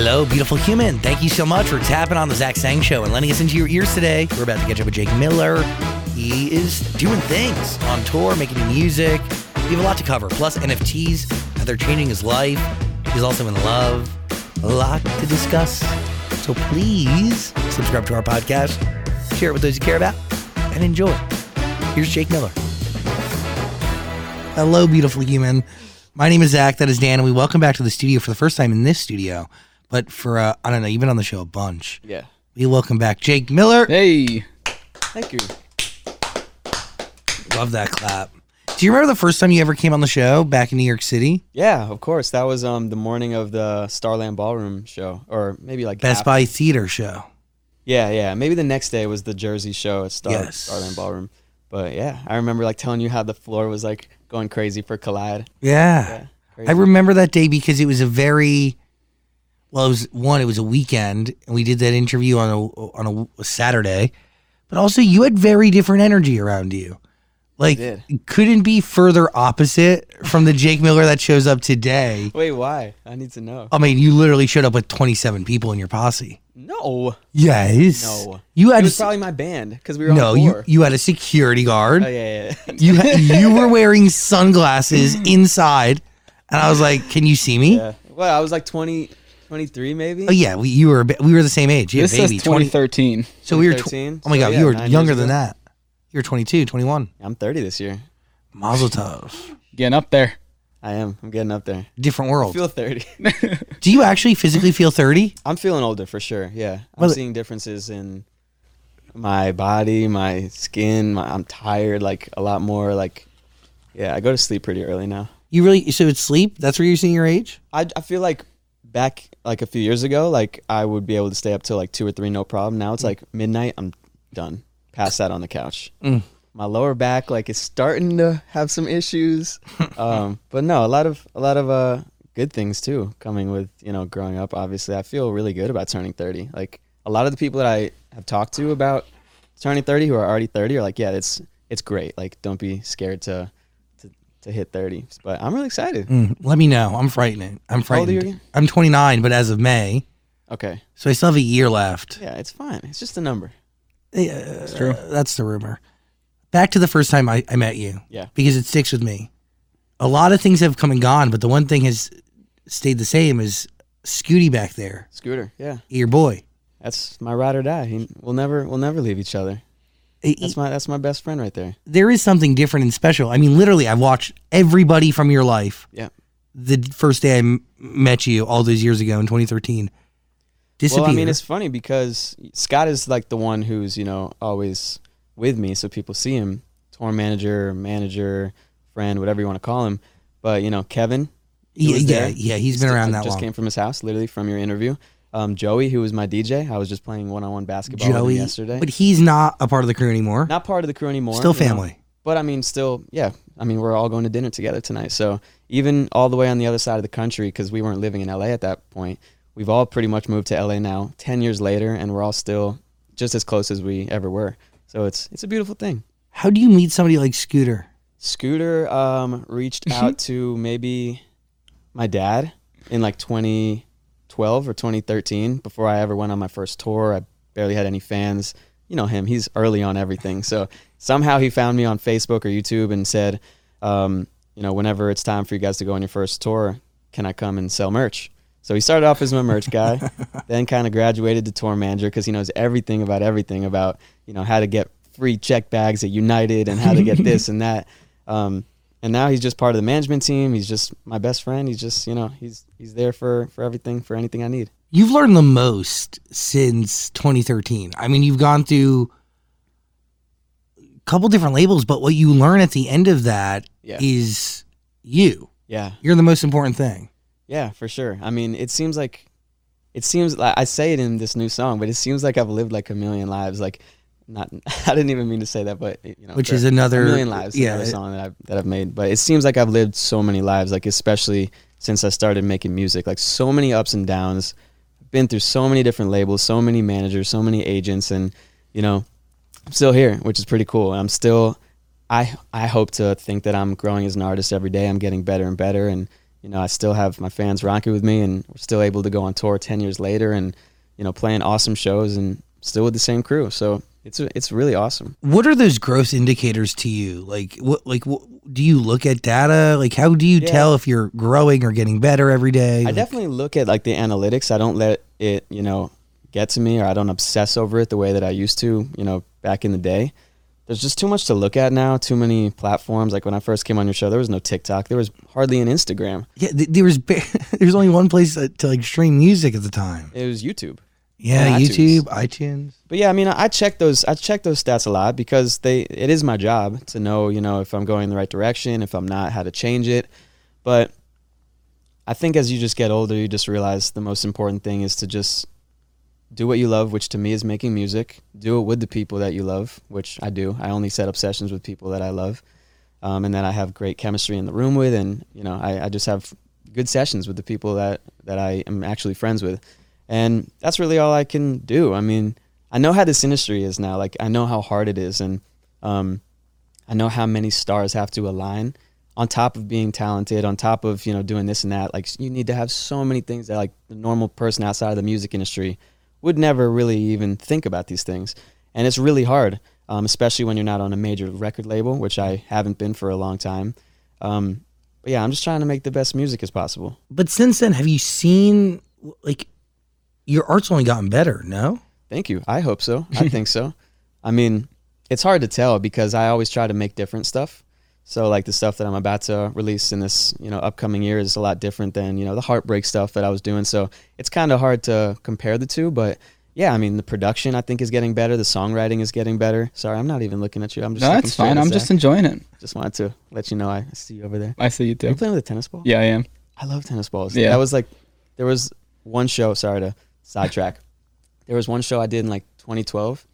Hello, beautiful human. Thank you so much for tapping on the Zach Sang Show and letting us into your ears today. We're about to catch up with Jake Miller. He is doing things on tour, making music. We have a lot to cover, plus NFTs, how they're changing his life. He's also in love. A lot to discuss. So please subscribe to our podcast, share it with those you care about, and enjoy. Here's Jake Miller. Hello, beautiful human. My name is Zach. That is Dan, and we welcome back to the studio for the first time in this studio. But for uh, I don't know, you've been on the show a bunch. Yeah. We welcome back Jake Miller. Hey, Thank you. Love that clap. Do you remember the first time you ever came on the show back in New York City? Yeah, of course. That was um the morning of the Starland Ballroom show, or maybe like Best after- Buy Theater show. Yeah, yeah. Maybe the next day was the Jersey show at Star Yes. Starland Ballroom. But yeah, I remember like telling you how the floor was like going crazy for Collide. Yeah. Yeah, I remember that day because it was a very well, it was one, it was a weekend, and we did that interview on a on a, Saturday. But also, you had very different energy around you. Like, couldn't be further opposite from the Jake Miller that shows up today. Wait, why? I need to know. I mean, you literally showed up with 27 people in your posse. no, Yes. no. You It had was a, probably my band because we were no, you you had a security guard. oh yeah, yeah. You you were wearing sunglasses inside, and I was like, "Can you see me?" yeah. Well, I was like 20, 23 maybe. Oh yeah, we you were a bit- we were the same age. Yeah, this baby, says 2013. So we were. Tw- 2013? oh my So, god, yeah, you were nine younger years than ago. that. You were 22, 21. I'm 30 this year. Mazel tov. Getting up there. I am. I'm getting up there. Different I world. feel 30. Do you actually physically feel 30? I'm feeling older for sure. Yeah, I'm Well, seeing differences in my body, my skin. My, I'm tired, like a lot more. Like, yeah, I go to sleep pretty early now. You really? So it's sleep. That's where you're seeing your age. I, I feel like back like a few years ago, like I would be able to stay up till like two or three, no problem. Now it's like midnight. I'm done. Pass that on the couch. Mm. My lower back like is starting to have some issues. um, but no, a lot of a lot of uh good things too coming with you know growing up. Obviously, I feel really good about turning thirty. Like a lot of the people that I have talked to about turning thirty who are already thirty are like, yeah, it's it's great. Like don't be scared to to, hit thirty. But I'm really excited. Mm, let me know. I'm frightened. I'm How old are you I'm 29, but as of May, Okay. so I still have a year left. Yeah, it's fine. It's just a number. It's true. that's the rumor. Back to the first time I, I met you. Yeah. Because it sticks with me. A lot of things have come and gone, but the one thing has stayed the same is Scooty back there, Scooter. Yeah. your boy. That's my ride or die. He, we'll never we'll never leave each other. That's my that's my best friend right there. there is something different and special. I mean, literally, I've watched everybody from your life. Yeah. The first day I m- met you all those years ago in 2013. Disappear. Well, I mean, it's funny because Scott is like the one who's you know always with me, so people see him, tour manager, manager, friend, whatever you want to call him. But you know, Kevin, yeah, yeah, yeah, he's been around I that just long. came from his house, literally from your interview. Um, Joey, who was my DJ, I was just playing one-on-one basketball with him yesterday. but he's not a part of the crew anymore. Not part of the crew anymore. Still you know. family. But I mean, still, yeah. I mean, we're all going to dinner together tonight. So even all the way on the other side of the country, because we weren't living in LA at that point, we've all pretty much moved to LA now, ten years later, and we're all still just as close as we ever were. So it's it's a beautiful thing. How do you meet somebody like Scooter? Scooter um, reached out to maybe my dad in like 2012 or 2013 before I ever went on my first tour. I barely had any fans. You know him; he's early on everything. So somehow he found me on Facebook or YouTube and said, um, you know, whenever it's time for you guys to go on your first tour, can I come and sell merch? So he started off as my merch guy, then kind of graduated to tour manager because he knows everything about everything about you know how to get free check bags at United and how to get this and that. Um, and now he's just part of the management team. He's just my best friend. He's just you know he's he's there for for everything for anything I need. You've learned the most since 2013. I mean, you've gone through a couple different labels, but what you learn at the end of that is Yeah. you. Yeah, You're the most important thing. yeah, for sure. I mean, it seems like it seems like I say it in this new song, but it seems like I've lived like a million lives. Like not I didn't even mean to say that, but you know, Which is another- a million lives. yeah, another song that I've that I've made. But it seems like I've lived so many lives. Like especially since I started making music, like so many ups and downs. I've been through so many different labels, so many managers, so many agents, and you know, I'm still here, which is pretty cool. And I'm still, I I hope to think that I'm growing as an artist every day. I'm getting better and better, and you know, I still have my fans rocking with me, and we're still able to go on tour ten years later, and you know, playing awesome shows, and still with the same crew. So it's it's really awesome. What are those gross indicators to you? Like what like what, do you look at data? Like how do you Yeah. tell if you're growing or getting better every day? I Like, definitely look at like the analytics. I don't let it, you know, get to me or I don't obsess over it the way that I used to, you know, back in the day. There's just too much to look at now, too many platforms. Like when I first came on your show, there was no TikTok. There was hardly an Instagram. Yeah, there was ba- there's only one place to, to like stream music at the time. It was YouTube. Yeah, YouTube, iTunes. iTunes. But yeah, I mean, I check those. I check those stats a lot because they. It is my job to know, you know, if I'm going in the right direction, if I'm not, how to change it. But I think as you just get older, you just realize the most important thing is to just do what you love, which to me is making music. Do it with the people that you love, which I do. I only set up sessions with people that I love, um, and that I have great chemistry in the room with, and you know, I, I just have good sessions with the people that that I am actually friends with, and that's really all I can do. I mean, I know how this industry is now. Like, I know how hard it is, and um, I know how many stars have to align on top of being talented, on top of you know doing this and that. Like, you need to have so many things that like the normal person outside of the music industry would never really even think about these things, and it's really hard, um, especially when you're not on a major record label, which I haven't been for a long time. Um, but yeah, I'm just trying to make the best music as possible. But since then, have you seen like your art's only gotten better? No. Thank you. I hope so. I think so. I mean, it's hard to tell because I always try to make different stuff. So like the stuff that I'm about to release in this, you know, upcoming year is a lot different than, you know, the heartbreak stuff that I was doing. So it's kind of hard to compare the two, but yeah, I mean, the production I think is getting better, the songwriting is getting better. Sorry, I'm not even looking at you. I'm just No, that's fine. I'm Zach. just enjoying it. just wanted to let you know I see you over there. I see you Are too. you playing with a tennis ball? Yeah, I am. I love tennis balls. Yeah. That was like, there was one show, sorry to sidetrack. There was one show I did in like 2012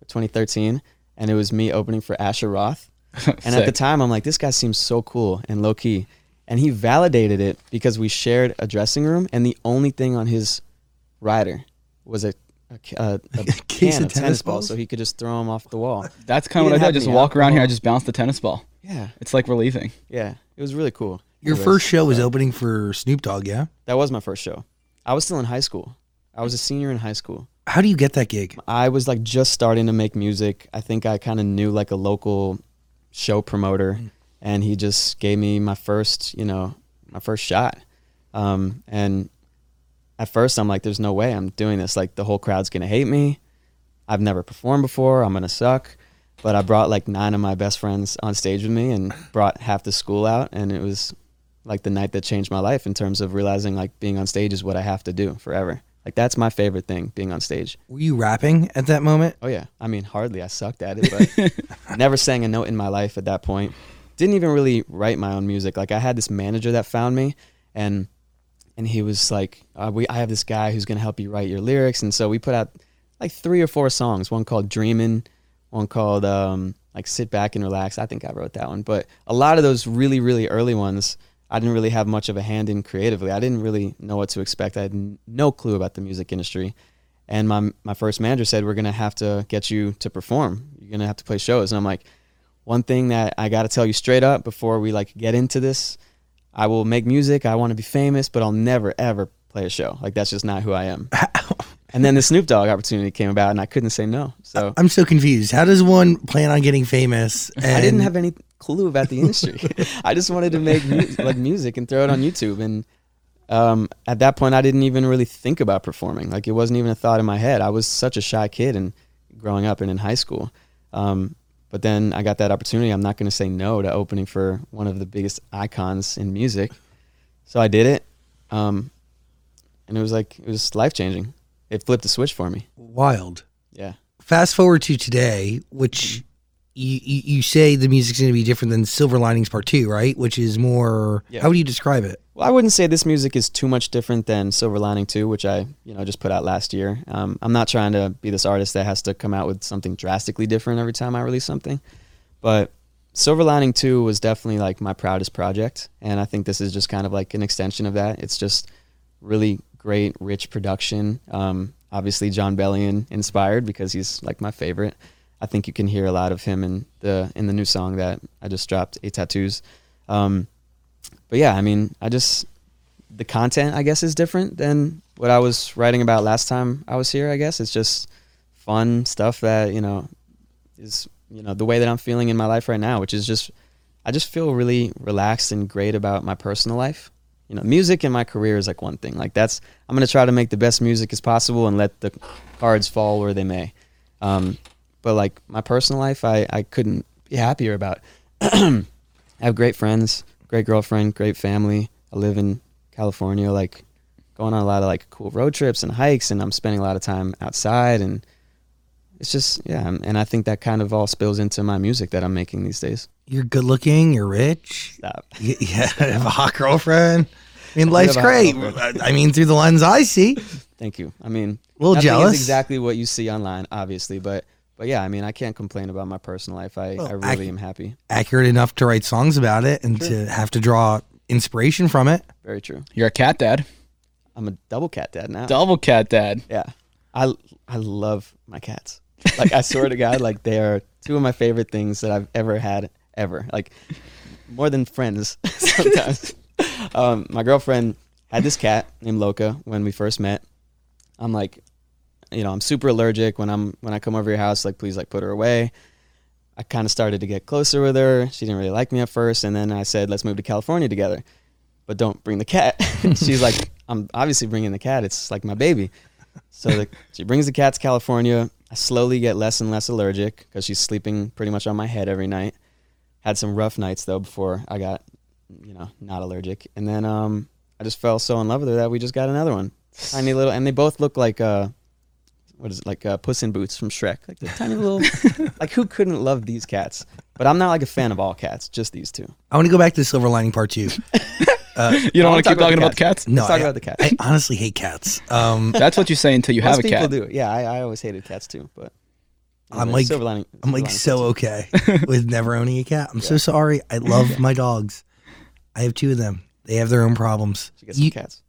or 2013, and it was me opening for Asher Roth. And at the time, I'm like, this guy seems so cool and low key. And he validated it because we shared a dressing room, and the only thing on his rider was a, a, ca- a, a case can of of tennis tennis balls, balls? so he could just throw them off the wall. That's kind of what I didn't. I just any walk around here. I just bounce the tennis ball. Yeah, It's like relieving. yeah, it was really cool. Your Anyways, first show was opening for Snoop Dogg, yeah? That was my first show. I was still in high school. I was a senior in high school. How do you get that gig? I was like just starting to make music. I think I kind of knew like a local show promoter, and he just gave me my first, you know, my first shot. Um, and at first, I'm like, "There's no way I'm doing this. Like the whole crowd's gonna hate me. I've never performed before. I'm gonna suck." But I brought like nine of my best friends on stage with me, and brought half the school out, and it was like the night that changed my life in terms of realizing like being on stage is what I have to do forever. Like that's my favorite thing, being on stage. Were you rapping at that moment? Oh yeah, I mean hardly. I sucked at it, but never sang a note in my life at that point. Didn't even really write my own music. Like I had this manager that found me, and and he was like, uh, "We, I have this guy who's gonna help you write your lyrics." And so we put out like three or four songs. One called "Dreaming," one called um, like "Sit Back and Relax." I think I wrote that one. But a lot of those really, really early ones, I didn't really have much of a hand in creatively. I didn't really know what to expect. I had no clue about the music industry. And my my first manager said, "We're gonna have to get you to perform. You're gonna have to play shows." And I'm like, "One thing that I got to tell you straight up before we like get into this, I will make music. I want to be famous, but I'll never ever play a show. Like that's just not who I am." and then the Snoop Dogg opportunity came about, and I couldn't say no. So I'm so confused. How does one plan on getting famous? And I didn't have any clue about the industry. I just wanted to make mu- like music and throw it on YouTube. And um, at that point, I didn't even really think about performing. Like it wasn't even a thought in my head. I was such a shy kid and growing up and in high school. Um, but then I got that opportunity. I'm not going to say no to opening for one of the biggest icons in music. So I did it. Um, and it was like, it was life changing. It flipped the switch for me. wild. Yeah. Fast forward to today, which you, you, you say the music's going to be different than Silver Linings Part Two, right? Which is more. Yeah. How would you describe it? Well, I wouldn't say this music is too much different than Silver Lining 2, which I, you know, just put out last year. Um, I'm not trying to be this artist that has to come out with something drastically different every time I release something. But Silver Lining 2 was definitely like my proudest project. And I think this is just kind of like an extension of that. It's just really great, rich production. Um, obviously, Jon Bellion inspired because he's like my favorite. I think you can hear a lot of him in the in the new song that I just dropped, Eight Tattoos. Um, but yeah, I mean, I just the content I guess is different than what I was writing about last time I was here. I guess it's just fun stuff that you know is you know the way that I'm feeling in my life right now, which is just I just feel really relaxed and great about my personal life. You know, music and my career is like one thing. Like that's I'm gonna try to make the best music as possible and let the cards fall where they may. Um, but like my personal life, I I couldn't be happier about. I have great friends, great girlfriend, great family. I live in California, like going on a lot of like cool road trips and hikes, and I'm spending a lot of time outside, and it's just yeah. And I think that kind of all spills into my music that I'm making these days. You're good looking. You're rich. Stop. You, yeah, have a hot girlfriend. I mean, life's great. I mean, through the lens I see. Thank you. I mean, A little jealous. Is exactly what you see online, obviously, but but yeah, I mean, I can't complain about my personal life. I, Well, I I- really am happy. Accurate enough to write songs about it and to have to draw inspiration from it. Very true. You're a cat dad. I'm a double cat dad now. Double cat dad. Yeah, I I love my cats. Like I swear to God, like they are two of my favorite things that I've ever had ever. Like more than friends sometimes. um, my girlfriend had this cat named Loca when we first met. I'm like, you know, I'm super allergic when I'm when I come over your house. Like, please, like put her away. I kind of started to get closer with her. She didn't really like me at first, and then I said, let's move to California together, but don't bring the cat. She's like, I'm obviously bringing the cat. It's like my baby. So the, she brings the cat to California. I slowly get less and less allergic because she's sleeping pretty much on my head every night. Had some rough nights though before I got, you know, not allergic. And then um, I just fell so in love with her that we just got another one. Tiny little, and they both look like uh, what is it like uh, Puss in Boots from Shrek? Like the tiny little, like who couldn't love these cats? But I'm not like a fan of all cats, just these two. I want to go back to the Silver Lining Part Two. You don't want to keep wanna about the about cats? No, Let's talk I, about the cat. I honestly hate cats. Um, That's what you say until you have Most a people cat. do. Yeah, I, I always hated cats too, but I'm like- Silver Lining. I'm Silver like Lining so okay with never owning a cat. I'm so sorry. I love my dogs. I have two of them. They have their own problems. She gets some You, cats.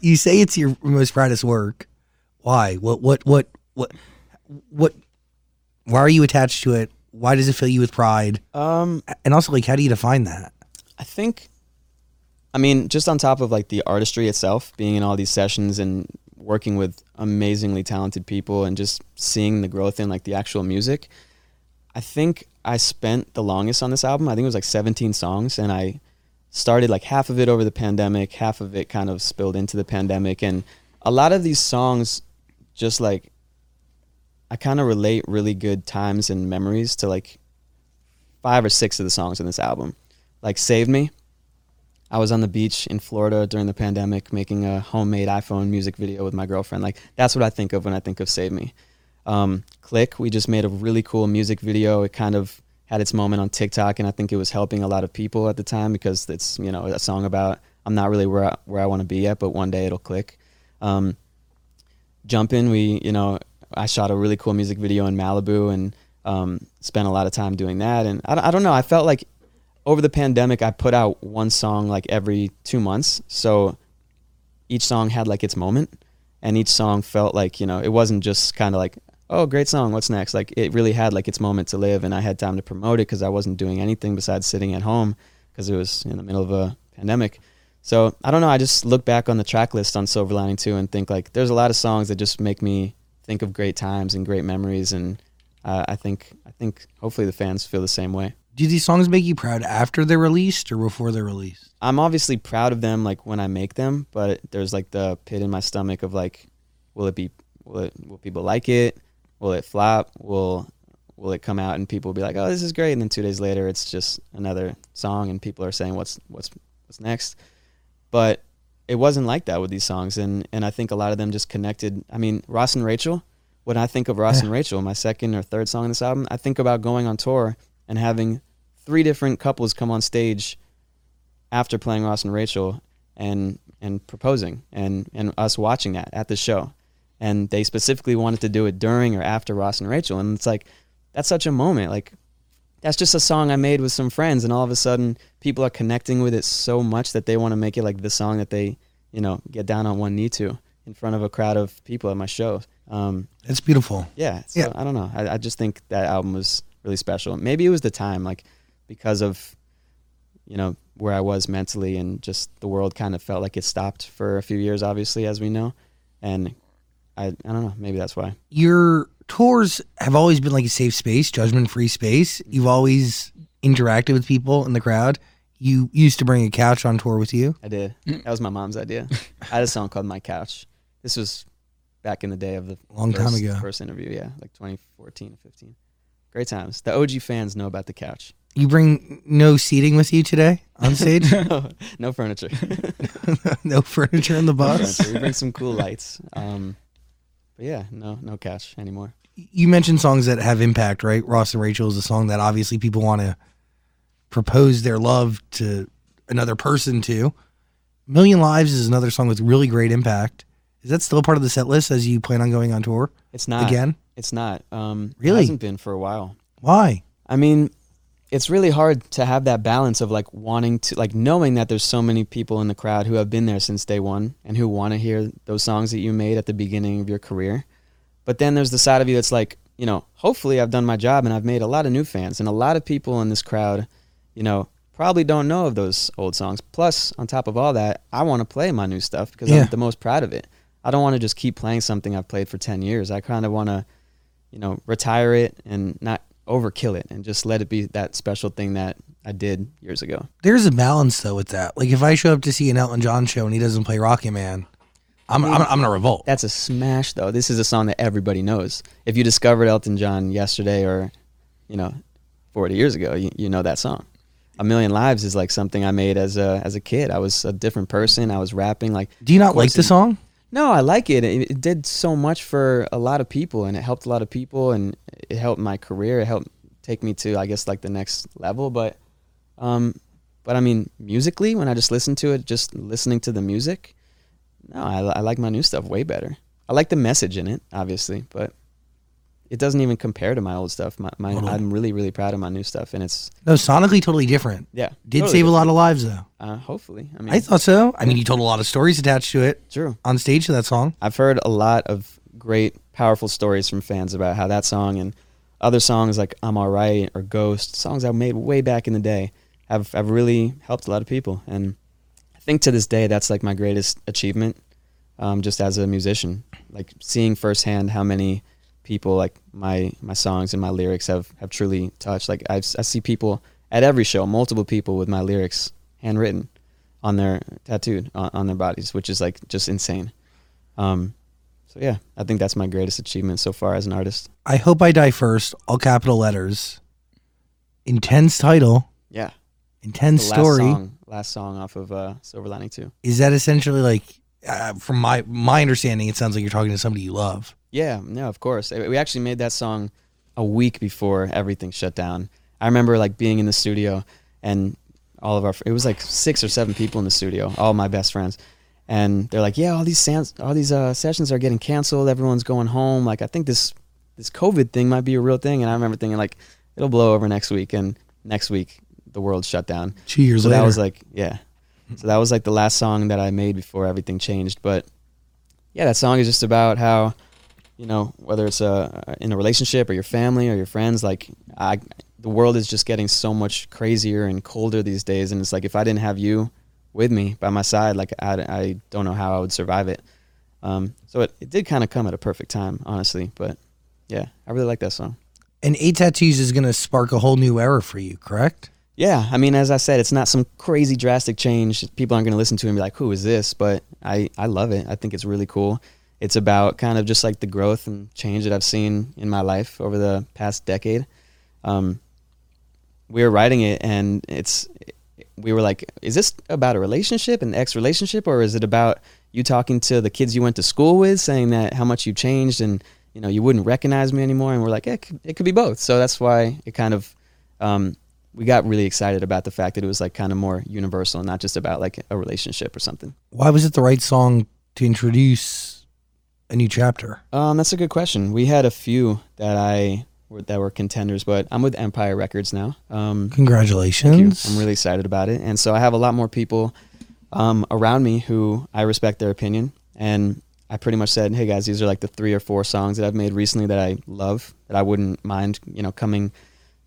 you say it's your most proudest work. Why? What? What? What? What? What? Why are you attached to it? Why does it fill you with pride? Um, And also, like, how do you define that? I think, I mean, just on top of like the artistry itself, being in all these sessions and working with amazingly talented people and just seeing the growth in like the actual music, I think I spent the longest on this album. I think it was like 17 songs, and I started like half of it over the pandemic, half of it kind of spilled into the pandemic, and a lot of these songs just like I kind of relate really good times and memories to like five or six of the songs in this album. Like Save Me. I was on the beach in Florida during the pandemic making a homemade iPhone music video with my girlfriend. Like that's what I think of when I think of Save Me. Um, Click, we just made a really cool music video. It kind of had its moment on TikTok, and I think it was helping a lot of people at the time because it's you know a song about I'm not really where I, where I want to be yet, but one day it'll click. Um, Jumpin', we you know I shot a really cool music video in Malibu and um, spent a lot of time doing that. And I, I don't know, I felt like over the pandemic I put out one song like every two months, so each song had like its moment, and each song felt like you know it wasn't just kind of like oh great song what's next? Like it really had like its moment to live. And i had time to promote it because i wasn't doing anything besides sitting at home because it was in the middle of a pandemic so i don't know i just look back on the track list on silver lining 2 and think like there's a lot of songs that just make me think of great times and great memories and uh, i think i think hopefully the fans feel the same way Do these songs make you proud after they're released or before they're released? I'm obviously proud of them like when I make them, but there's like the pit in my stomach of like, will it be, will it, will people like it? Will it flop? Will, will it come out and people will be like, oh, this is great, and then two days later it's just another song and people are saying what's what's what's next, but it wasn't like that with these songs, and and I think a lot of them just connected. I mean, Ross and Rachel. When I think of Ross and Rachel, my second or third song in this album, I think about going on tour and having three different couples come on stage after playing Ross and Rachel and and proposing and and us watching that at the show. And they specifically wanted to do it during or after Ross and Rachel and it's like that's such a moment like that's just a song I made with some friends and all of a sudden people are connecting with it so much that they want to make it like the song that they, you know, get down on one knee to in front of a crowd of people at my show. Um, It's beautiful. yeah, so Yeah. I don't know. I, I just think that album was really special. Maybe it was the time, like because of you know where I was mentally, and just the world kind of felt like it stopped for a few years, obviously, as we know, and I I don't know, maybe that's why. Your tours have always been like a safe space, judgment free space. You've always interacted with people in the crowd. You used to bring a couch on tour with you. I did. That was my mom's idea. I had a song called My Couch. This was back in the day of the Long time ago. first interview, yeah, like 2014 or 15. Great times. The OG fans know about the couch. You bring no seating with you today on stage? no furniture. no furniture in the No bus? furniture. We bring some cool lights. Um, but yeah, no, no couch anymore. you mentioned songs that have impact, right? Ross and Rachel is a song that obviously people want to propose their love to another person to. Million Lives is another song with really great impact. Is that still part of the set list as you plan on going on tour It's not again? It's not. Um, Really? It hasn't been for a while. Why? I mean, it's really hard to have that balance of like wanting to, like knowing that there's so many people in the crowd who have been there since day one and who want to hear those songs that you made at the beginning of your career. But then there's the side of you that's like, you know, hopefully I've done my job and I've made a lot of new fans and a lot of people in this crowd, you know, probably don't know of those old songs. Plus, on top of all that, I want to play my new stuff because Yeah. I'm the most proud of it. I don't want to just keep playing something I've played for 10 years. I kind of want to, you know, retire it and not overkill it and just let it be that special thing that I did years ago. There's a balance though with that. Like if I show up to see an Elton John show and he doesn't play Rocket Man, I'm I'm, I'm gonna revolt. That's a smash though. This is a song that everybody knows. If you discovered Elton John yesterday or, you know, 40 years ago, you, you know that song. A Million Lives is like something I made as a as a kid. I was a different person. I was rapping like Do you not like the song? No, I like it. it. It did so much for a lot of people, and it helped a lot of people, and it helped my career. It helped take me to, I guess, like the next level. But, um, but I mean, musically, when I just listen to it, just listening to the music, no, I, I like my new stuff way better. I like the message in it, obviously, but it doesn't even compare to my old stuff. My, my Totally. I'm really, really proud of my new stuff, and it's No, sonically totally different. yeah, Did totally save a lot of lives though. Uh, hopefully, I mean, I thought so. I mean, you told a lot of stories attached to it true. on stage to that song. I've heard a lot of great, powerful stories from fans about how that song and other songs like "I'm Alright" or "Ghost," songs I made way back in the day, have have really helped a lot of people. And I think to this day, that's like my greatest achievement, um, just as a musician. Like seeing firsthand how many people like my my songs and my lyrics have have truly touched. Like I've, I see people at every show, multiple people with my lyrics handwritten on their tattooed on, on their bodies, which is like just insane. Um, so yeah, I think that's my greatest achievement so far as an artist. I hope I die first. All capital letters. Intense title. Yeah, Intense the story. last song, last song off of uh, Silver Lining Two. Is that essentially like, uh, from my my understanding, it sounds like you're talking to somebody you love. Yeah, no, of course. Uh, We actually made that song a week before everything shut down. I remember like being in the studio and all of our it was like six or seven people in the studio, all my best friends. And they're like, "Yeah, all these sans- all these uh, sessions are getting canceled. Everyone's going home. Like, I think this this COVID thing might be a real thing." And I remember thinking like, "It'll blow over next week." And next week, the world shut down. Two years so later. that was like yeah so that was like the last song that i made before everything changed but yeah that song is just about how you know whether it's a in a relationship or your family or your friends like i the world is just getting so much crazier and colder these days and it's like if i didn't have you with me by my side like i, I don't know how i would survive it um, so it, it did kind of come at a perfect time honestly but yeah i really like that song and eight tattoos is going to spark a whole new era for you, correct? Yeah, I mean, as I said, it's not some crazy drastic change. People aren't going to listen to it and be like, "Who is this?" But I, I love it. I think it's really cool. It's about kind of just like the growth and change that I've seen in my life over the past decade. Um, we were writing it, and it's we were like, "Is this about a relationship, an ex relationship, or is it about you talking to the kids you went to school with, saying that how much you changed and you know you wouldn't recognize me anymore?" And we're like, "Yeah, it could, it could be both." So that's why it kind of um, we got really excited about the fact that it was like kind of more universal, not just about like a relationship or something. Why was it the right song to introduce a new chapter? Um, that's a good question. We had a few that I were, that were contenders, but I'm with Empire Records now. Um, thank you. Congratulations. I'm really excited about it, and so I have a lot more people um, around me who I respect their opinion, and I pretty much said, "Hey guys, these are like the three or four songs that I've made recently that I love that I wouldn't mind, you know, coming,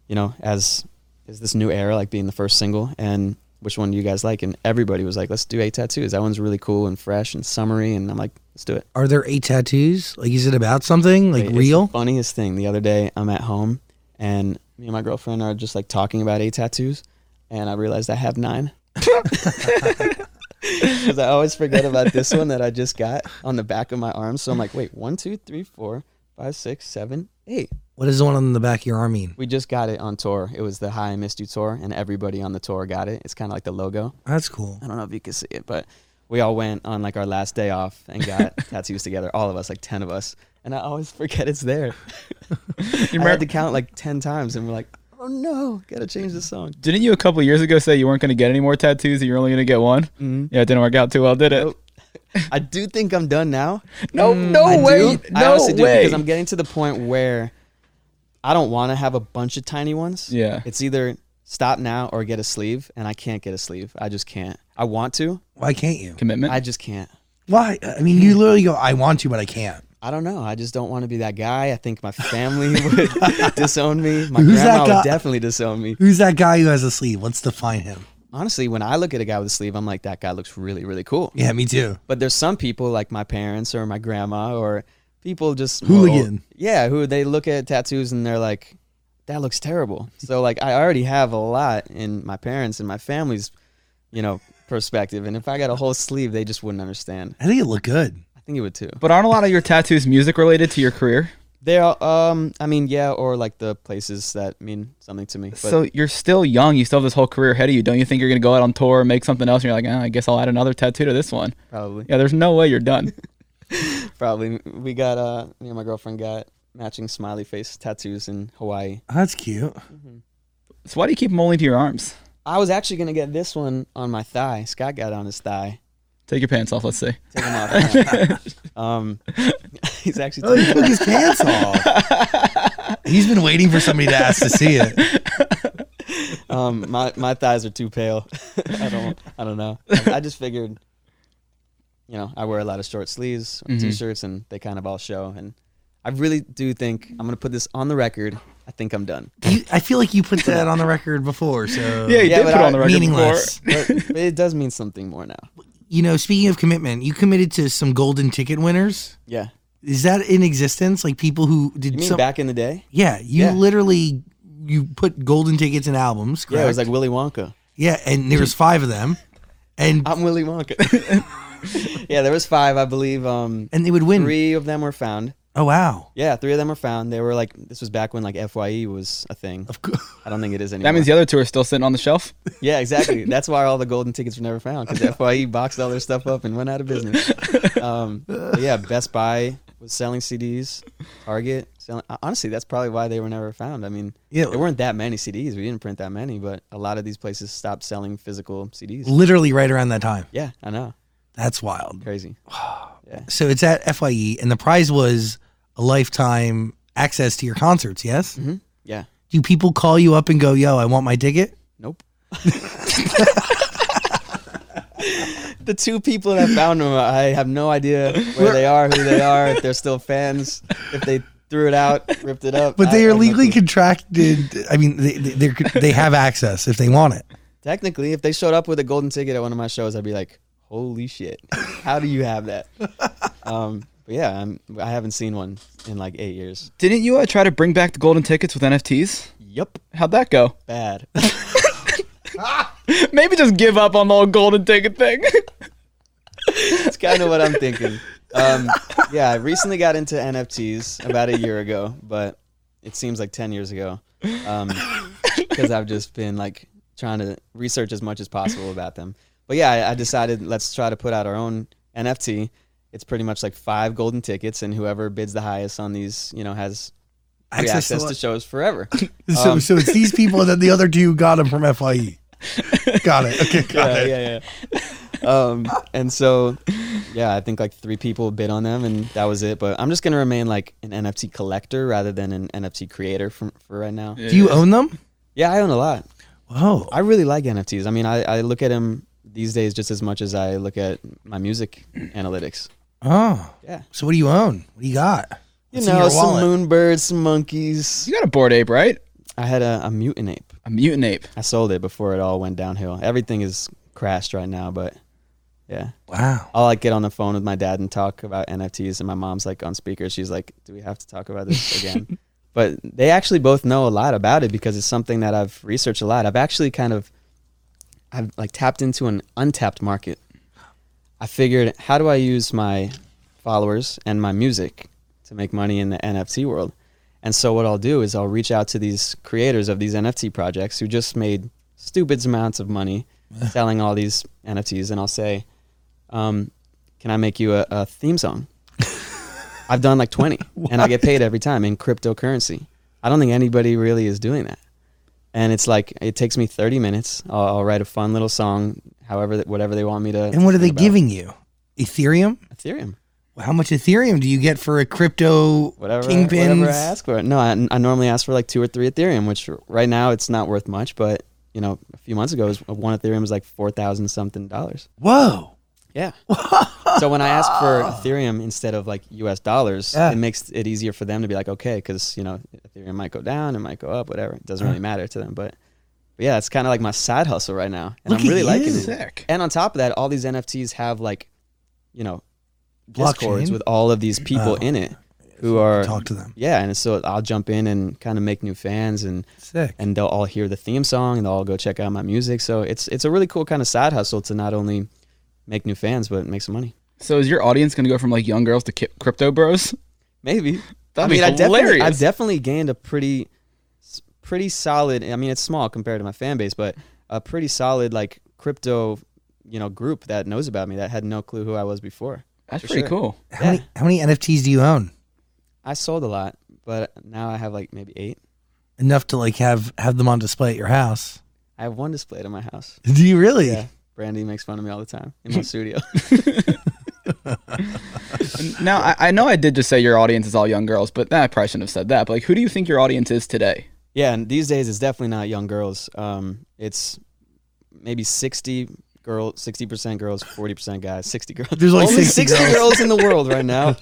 you know, as as this new era, like being the first single." And which one do you guys like? And everybody was like, let's do eight tattoos. That one's really cool and fresh and summery. And I'm like, let's do it. Are there eight tattoos? Like, is it about something like It's the real? funniest thing. The other day, I'm at home and me and my girlfriend are just like talking about eight tattoos, and I realized I have nine. Because I always forget about this one that I just got on the back of my arm. So I'm like, wait, one, two, three, four, five, six, seven, eight. What does the one on the back of your arm mean? We just got it on tour. It was the High I Missed You tour, and everybody on the tour got it. It's kind of like the logo. That's cool. I don't know if you can see it, but we all went on like our last day off and got tattoos together. All of us, like ten of us, and I always forget it's there. I had to count like ten times, and we're like, "Oh no, gotta change the song." Didn't you a couple years ago say you weren't going to get any more tattoos? That you're only going to get one? Mhm. Yeah, it didn't work out too well, did it? Nope. I do think I'm done now. No, no I way. do. No I honestly do way. because I'm getting to the point where I don't want to have a bunch of tiny ones. yeah. It's either stop now or get a sleeve, and I can't get a sleeve. I just can't. I want to, Why can't you? Commitment. I just can't. Why? I mean, you literally go, I want to, but I can't. I don't know. I just don't want to be that guy. I think my family would disown me. My Who's that grandma guy? would definitely disown me. Who's that guy who has a sleeve? Let's define him. Honestly, when I look at a guy with a sleeve, I'm like, that guy looks really, really cool. Yeah, me too. But there's some people like my parents or my grandma or people just Hooligan. yeah, who they look at tattoos and they're like, that looks terrible. So like I already have a lot in my parents and my family's, you know, perspective. And if I got a whole sleeve, they just wouldn't understand. I think it looked good. I think it would too. but aren't a lot of your tattoos music related to your career? They are um I mean, yeah, or like the places that mean something to me. But so you're still young. You still have this whole career ahead of you. Don't you think you're going to go out on tour and make something else? And you're like, oh, I guess I'll add another tattoo to this one. probably. Yeah, there's no way you're done. Probably. We got uh me and my girlfriend got matching smiley face tattoos in Hawaii. That's cute. so why do you keep them only to your arms? I was actually gonna get this one on my thigh. Scott got it on his thigh. Take your pants off. Let's see. Take him off. um, he's actually. Oh, he taking took his pants off. He's been waiting for somebody to ask to see it. um, my my thighs are too pale. I don't. I don't know. I, I just figured. You know, I wear a lot of short sleeves, or Mhm. t-shirts, and they kind of all show. And I really do think I'm gonna put this on the record. I think I'm done. You, I feel like you put that on the record before, so Yeah, you Yeah, did put it I- on the record meaningless. But, but it does mean something more now. You know, speaking of commitment, you committed to some golden ticket winners. Yeah. Is that in existence? Like people who did You mean some? back in the day? yeah, you Yeah. literally you put golden tickets in albums. Correct? Yeah, it was like Willy Wonka. yeah, and there was five of them, and I'm Willy Wonka. yeah, there was five, I believe. Um, and they would win. three of them were found. Oh wow! Yeah, three of them were found. They were like, this was back when like Fye was a thing. Of course. I don't think it is anymore. That means the other two are still sitting on the shelf. yeah, exactly. That's why all the golden tickets were never found because Fye boxed all their stuff up and went out of business. Um, yeah, Best Buy was selling CDs. Target selling. Honestly, that's probably why they were never found. I mean, Yeah, there weren't that many CDs. We didn't print that many, but a lot of these places stopped selling physical CDs. literally right around that time. Yeah, I know. That's wild. Crazy. So it's at Fye, and the prize was a lifetime access to your concerts. Yes. hmm Yeah. Do people call you up and go, "Yo, I want my ticket"? Nope. the two people that found them, I have no idea where they are, who they are, if they're still fans, if they threw it out, ripped it up. But they I are legally contracted. I mean, they they they have access if they want it. Technically, if they showed up with a golden ticket at one of my shows, I'd be like, "Holy shit! How do you have that?" Um, but yeah, I'm, I haven't seen one in like eight years. Didn't you uh, try to bring back the golden tickets with NFTs? Yep. How'd that go? bad. Maybe just give up on the whole golden ticket thing. It's kind of what I'm thinking. Um, yeah, I recently got into NFTs about a year ago, but it seems like 10 years ago. Because I've just been like trying to research as much as possible about them. But yeah, I, I decided let's try to put out our own NFT. It's pretty much like five golden tickets, and whoever bids the highest on these, you know, has Access, access, to to shows forever. So Um, so it's these people that the other two got them from Fye. got it. Okay, got yeah, it. yeah, yeah. Um, and so, yeah, I think like three people bid on them, and that was it. But I'm just gonna remain like an NFT collector rather than an NFT creator for for right now. Do you own them? Yeah, I own a lot. Whoa. I really like NFTs. I mean, I, I look at them these days just as much as I look at my music analytics. Oh. Yeah, So what do you own? What do you got? you What's in know, your some wallet? moonbirds, some monkeys. You got a Bored Ape, right? I had a, a mutant ape. A mutant ape. I sold it before it all went downhill. Everything is crashed right now, but yeah. Wow. I'll like get on the phone with my dad and talk about NFTs, and my mom's like on speaker. She's like, "Do we have to talk about this again?" but they actually both know a lot about it because it's something that I've researched a lot. I've actually kind of, I've like tapped into an untapped market. I figured, how do I use my followers and my music to make money in the NFT world? And so what I'll do is I'll reach out to these creators of these NFT projects who just made stupid amounts of money selling all these NFTs, and I'll say, um, "Can I make you a, a theme song?" I've done like twenty, and I get paid every time in cryptocurrency. I don't think anybody really is doing that, and it's like it takes me thirty minutes. I'll, I'll write a fun little song, however, whatever they want me to. And what are they about. giving you? Ethereum? Ethereum, How much Ethereum do you get for a crypto whatever, kingpins? whatever I ask for. No, I, I normally ask for like two or three Ethereum, which right now it's not worth much, but you know, a few months ago, it was, one Ethereum was like four thousand something dollars. Whoa. Yeah. so when I ask for Ethereum instead of like US dollars, Yeah. it makes it easier for them to be like, okay, because you know Ethereum might go down, it might go up, whatever. It doesn't really matter to them. But, but yeah, it's kind of like my side hustle right now, and Look I'm really liking it. Sick. And on top of that, all these NFTs have like, you know, discords Blockchain? with all of these people Oh. in it who are Talk to them. yeah, and so I'll jump in and kind of make new fans and Sick. and they'll all hear the theme song and they'll all go check out my music. So it's it's a really cool kind of side hustle to not only make new fans but make some money. So is your audience going to go from like young girls to ki- crypto bros? Maybe. That'd I mean, be I definitely, hilarious. I've definitely gained a pretty, pretty solid. I mean, it's small compared to my fan base, but a pretty solid like crypto, you know, group that knows about me that had no clue who I was before. That's pretty sure. cool. How many how many NFTs do you own? I sold a lot, but now I have like maybe eight. Enough to like have have them on display at your house. I have one displayed in my house. Do you really? Yeah, Brandy makes fun of me all the time in my studio. Now I, I know I did just say your audience is all young girls, but nah, I probably shouldn't have said that. But like, who do you think your audience is today? Yeah, and these days it's definitely not young girls. Um, it's maybe sixty girl, sixty percent girls, forty percent guys, sixty girls. There's only Only 60 sixty girls. girls in the world right now.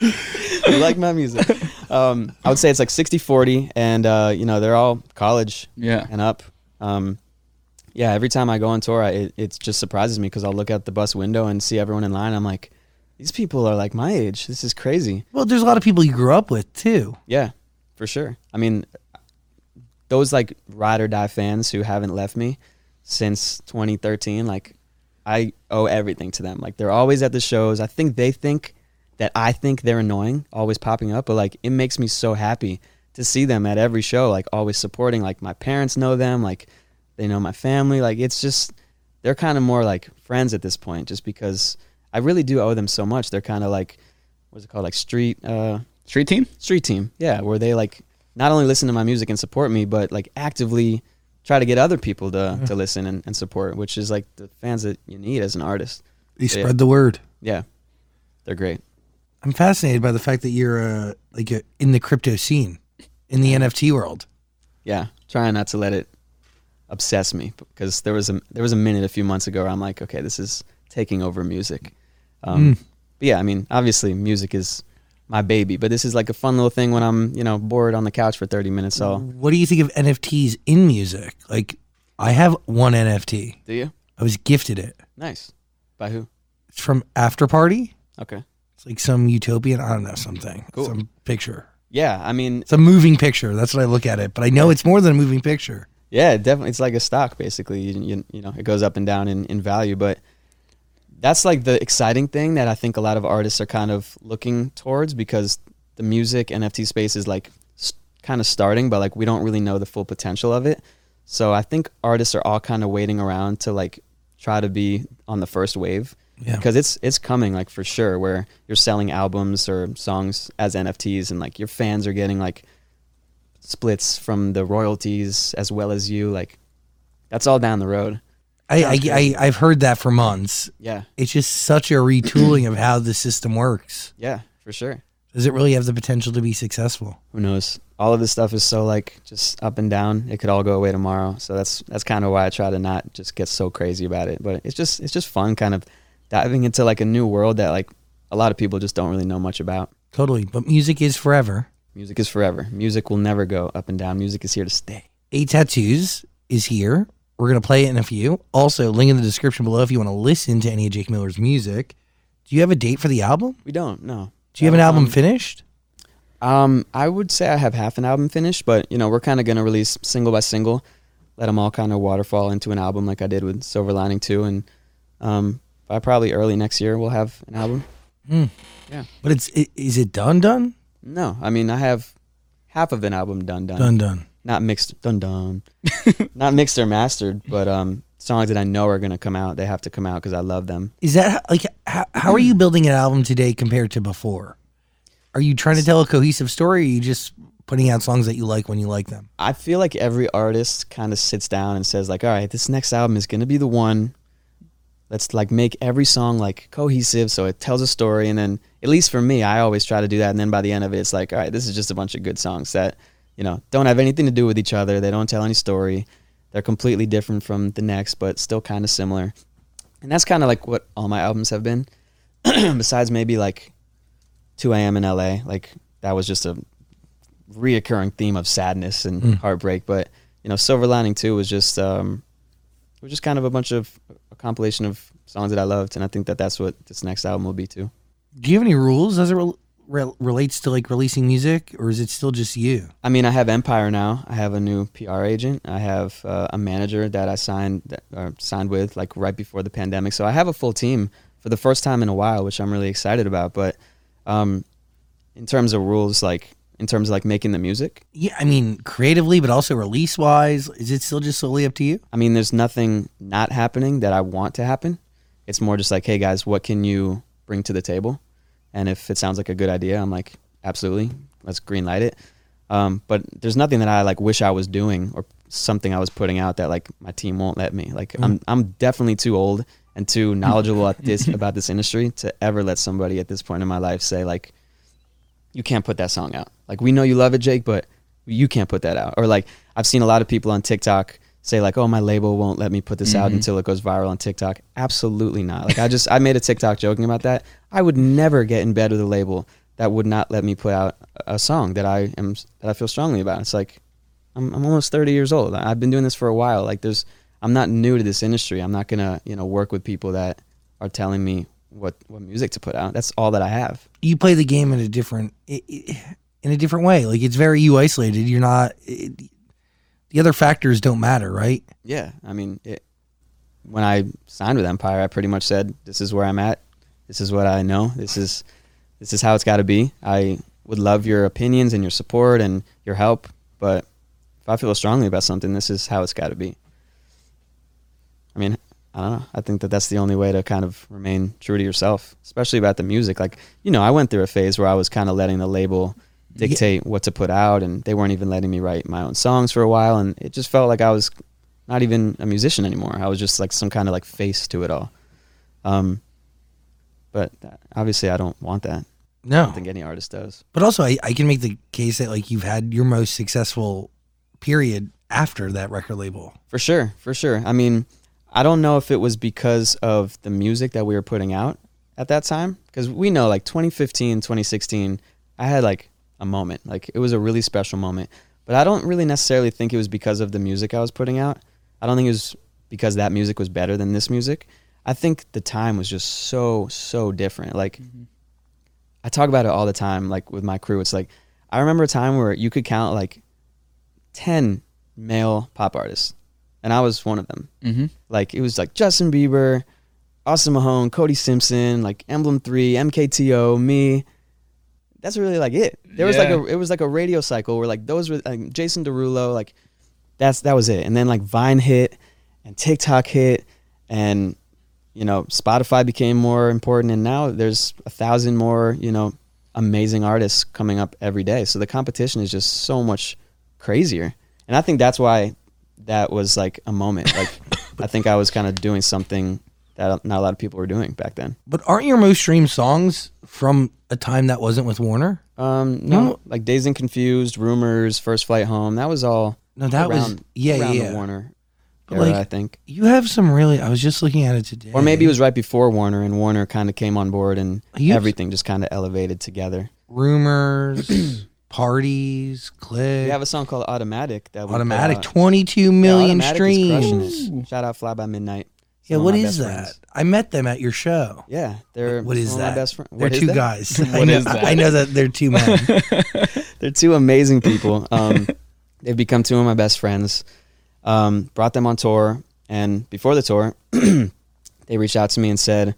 you like my music? Um, I would say it's like 60-40, and uh, you know they're all college Yeah. and up. Um, yeah, every time I go on tour, I, it it just surprises me because I'll look out the bus window and see everyone in line. I'm like, these people are like my age. This is crazy. Well, there's a lot of people you grew up with too. Yeah, for sure. I mean, those like ride or die fans who haven't left me since 2013, like I owe everything to them. Like they're always at the shows. I think they think that I think they're annoying, always popping up, but like it makes me so happy to see them at every show, like always supporting. Like my parents know them, like they know my family. Like it's just they're kind of more like friends at this point, just because I really do owe them so much. They're kind of like what's it called, like street. uh Street team? street team yeah where they like not only listen to my music and support me but like actively try to get other people to, to listen and, and support which is like the fans that you need as an artist They Yeah. spread the word. yeah they're great I'm fascinated by the fact that you're uh, like in the crypto scene, in the NFT world. yeah trying not to let it obsess me because there was a there was a minute a few months ago where I'm like okay this is taking over music um, but yeah I mean obviously music is my baby but this is like a fun little thing when I'm you know bored on the couch for 30 minutes so What do you think of NFTs in music? Like, I have one NFT. do you I was gifted it. nice by who It's from After Party. okay It's like some utopian, I don't know, something. Cool. Some picture. yeah I mean It's a moving picture. That's what I look at it. But I know it's more than a moving picture. Yeah, it definitely. It's like a stock, basically. You, you, you know, it goes up and down in, in value, but that's like the exciting thing that I think a lot of artists are kind of looking towards because the music NFT space is like s- kind of starting, but like we don't really know the full potential of it. So I think artists are all kind of waiting around to like try to be on the first wave Yeah. because it's it's coming like for sure where you're selling albums or songs as NFTs and like your fans are getting like splits from the royalties as well as you like that's all down the road I, I, I, I've heard that for months. yeah It's just such a retooling of how the system works. yeah for sure Does it really have the potential to be successful? who knows all of this stuff is so like just up and down it could all go away tomorrow so that's that's kind of why i try to not just get so crazy about it but it's just it's just fun kind of diving into like a new world that like a lot of people just don't really know much about Totally. But music is forever. Music is forever music will never go up and down music is here to stay Eight Tattoos is here. We're gonna play it in a few. Also, link in the description below if you want to listen to any of Jake Miller's music. Do you have a date for the album? We don't. No. Do you have an album Um, finished? Um, I would say I have half an album finished, but you know we're kind of gonna release single by single, let them all kind of waterfall into an album like I did with Silver Lining too, and um, by probably early next year we'll have an album. Mm. Yeah, but it's i- is it done done No, I mean I have half of an album done, done, done done? not mixed, done, done, not mixed or mastered, but um, songs that I know are gonna come out, they have to come out because I love them. Is that how- like how, how are you building an album today compared to before? Are you trying to tell a cohesive story? Or are you just putting out songs that you like when you like them? I feel like every artist kind of sits down and says like, all right, this next album is going to be the one. Let's like make every song like cohesive so it tells a story and then at least for me, I always try to do that and then by the end of it it's like, all right, this is just a bunch of good songs that, you know, don't have anything to do with each other. They don't tell any story. They're completely different from the next but still kind of similar. And that's kind of like what all my albums have been. Besides maybe like 2 a.m. in LA, like that was just a reoccurring theme of sadness and Mm. heartbreak. But you know, Silver Lining Two was just um, it was just kind of a bunch of compilation of songs that I loved, and I think that that's what this next album will be too. Do you have any rules as it rel rel- relates to like releasing music, or is it still just you? I mean, I have Empire now. I have a new PR agent. I have uh, a manager that I signed that, uh, signed with like right before the pandemic. So I have a full team for the first time in a while, which I'm really excited about. But um, in terms of rules, like in terms of like making the music, Yeah, I mean creatively, but also release wise, is it still just solely up to you? I mean, there's nothing not happening that I want to happen. It's more just like, hey guys, what can you bring to the table? And if it sounds like a good idea, I'm like, absolutely, let's green light it. Um, but there's nothing that I like wish I was doing or something I was putting out that like my team won't let me. Like I'm I'm definitely too old and too knowledgeable at this about this industry to ever let somebody at this point in my life say like, you can't put that song out. Like we know you love it, Jake, but you can't put that out. Or like I've seen a lot of people on TikTok say like, "Oh, my label won't let me put this out mm-hmm. until it goes viral on TikTok." Absolutely not. Like I just I made a TikTok joking about that. I would never get in bed with a label that would not let me put out a song that I am that I feel strongly about. It's like I'm I'm almost 30 years old. I've been doing this for a while. Like there's I'm not new to this industry. I'm not going to, you know, work with people that are telling me what what music to put out. That's all that I have. You play the game in a different in a different way. Like it's very you isolated. You're not. It, the other factors don't matter, right? Yeah, I mean, it, when I signed with Empire, I pretty much said, "This is where I'm at. This is what I know. This is this is how it's got to be." I would love your opinions and your support and your help, but if I feel strongly about something, this is how it's got to be. I mean, I don't know. I think that that's the only way to kind of remain true to yourself, especially about the music. Like, you know, I went through a phase where I was kind of letting the label dictate what to put out, and they weren't even letting me write my own songs for a while, and it just felt like I was not even a musician anymore. I was just like some kind of like face to it all. Um, but obviously, I don't want that. No, I don't think any artist does. but also I, I can make the case that like you've had your most successful period after that record label. For sure, for sure. I mean, I don't know if it was because of the music that we were putting out at that time, because we know like 2015, 2016, I had like a moment. Like it was a really special moment. But I don't really necessarily think it was because of the music I was putting out. I don't think it was because that music was better than this music. I think the time was just so, so different. Like, mm-hmm. I talk about it all the time, like with my crew. It's like, I remember a time where you could count like 10 male pop artists, and I was one of them. Mm-hmm. Like, it was like Justin Bieber, Austin Mahone, Cody Simpson, like Emblem 3, MKTO, me. That's really like it. There was like a it was like a radio cycle where like those were like Jason Derulo, like that's that was it. And then like Vine hit and TikTok hit and you know, Spotify became more important and now there's a thousand more, you know, amazing artists coming up every day. So the competition is just so much crazier. And I think that's why that was like a moment. Like I think I was kind of doing something that not a lot of people were doing back then. But aren't your most streamed songs from a time that wasn't with Warner? Um, no, No. like Dazed and Confused, Rumors, First Flight Home. That was all. No, that was around, yeah, around yeah. Warner era, like, I think, You have some really. I was just looking at it today. or maybe it was right before Warner, and Warner kind of came on board, and everything just kind of elevated together. rumors. parties, click, We have a song called Automatic that we put automatic, out. 22 Yeah, million Automatic is crushing streams. it. Shout out Fly by Midnight. Yeah, of what my is best that? friends. I met them at your show. Yeah, they're What is of that? My best friend. They're What is two that? guys. I What know, is that? I know that they're two men. They're two amazing people. Um, they've become two of my best friends. Um, brought them on tour, and before the tour, they reached out to me and said,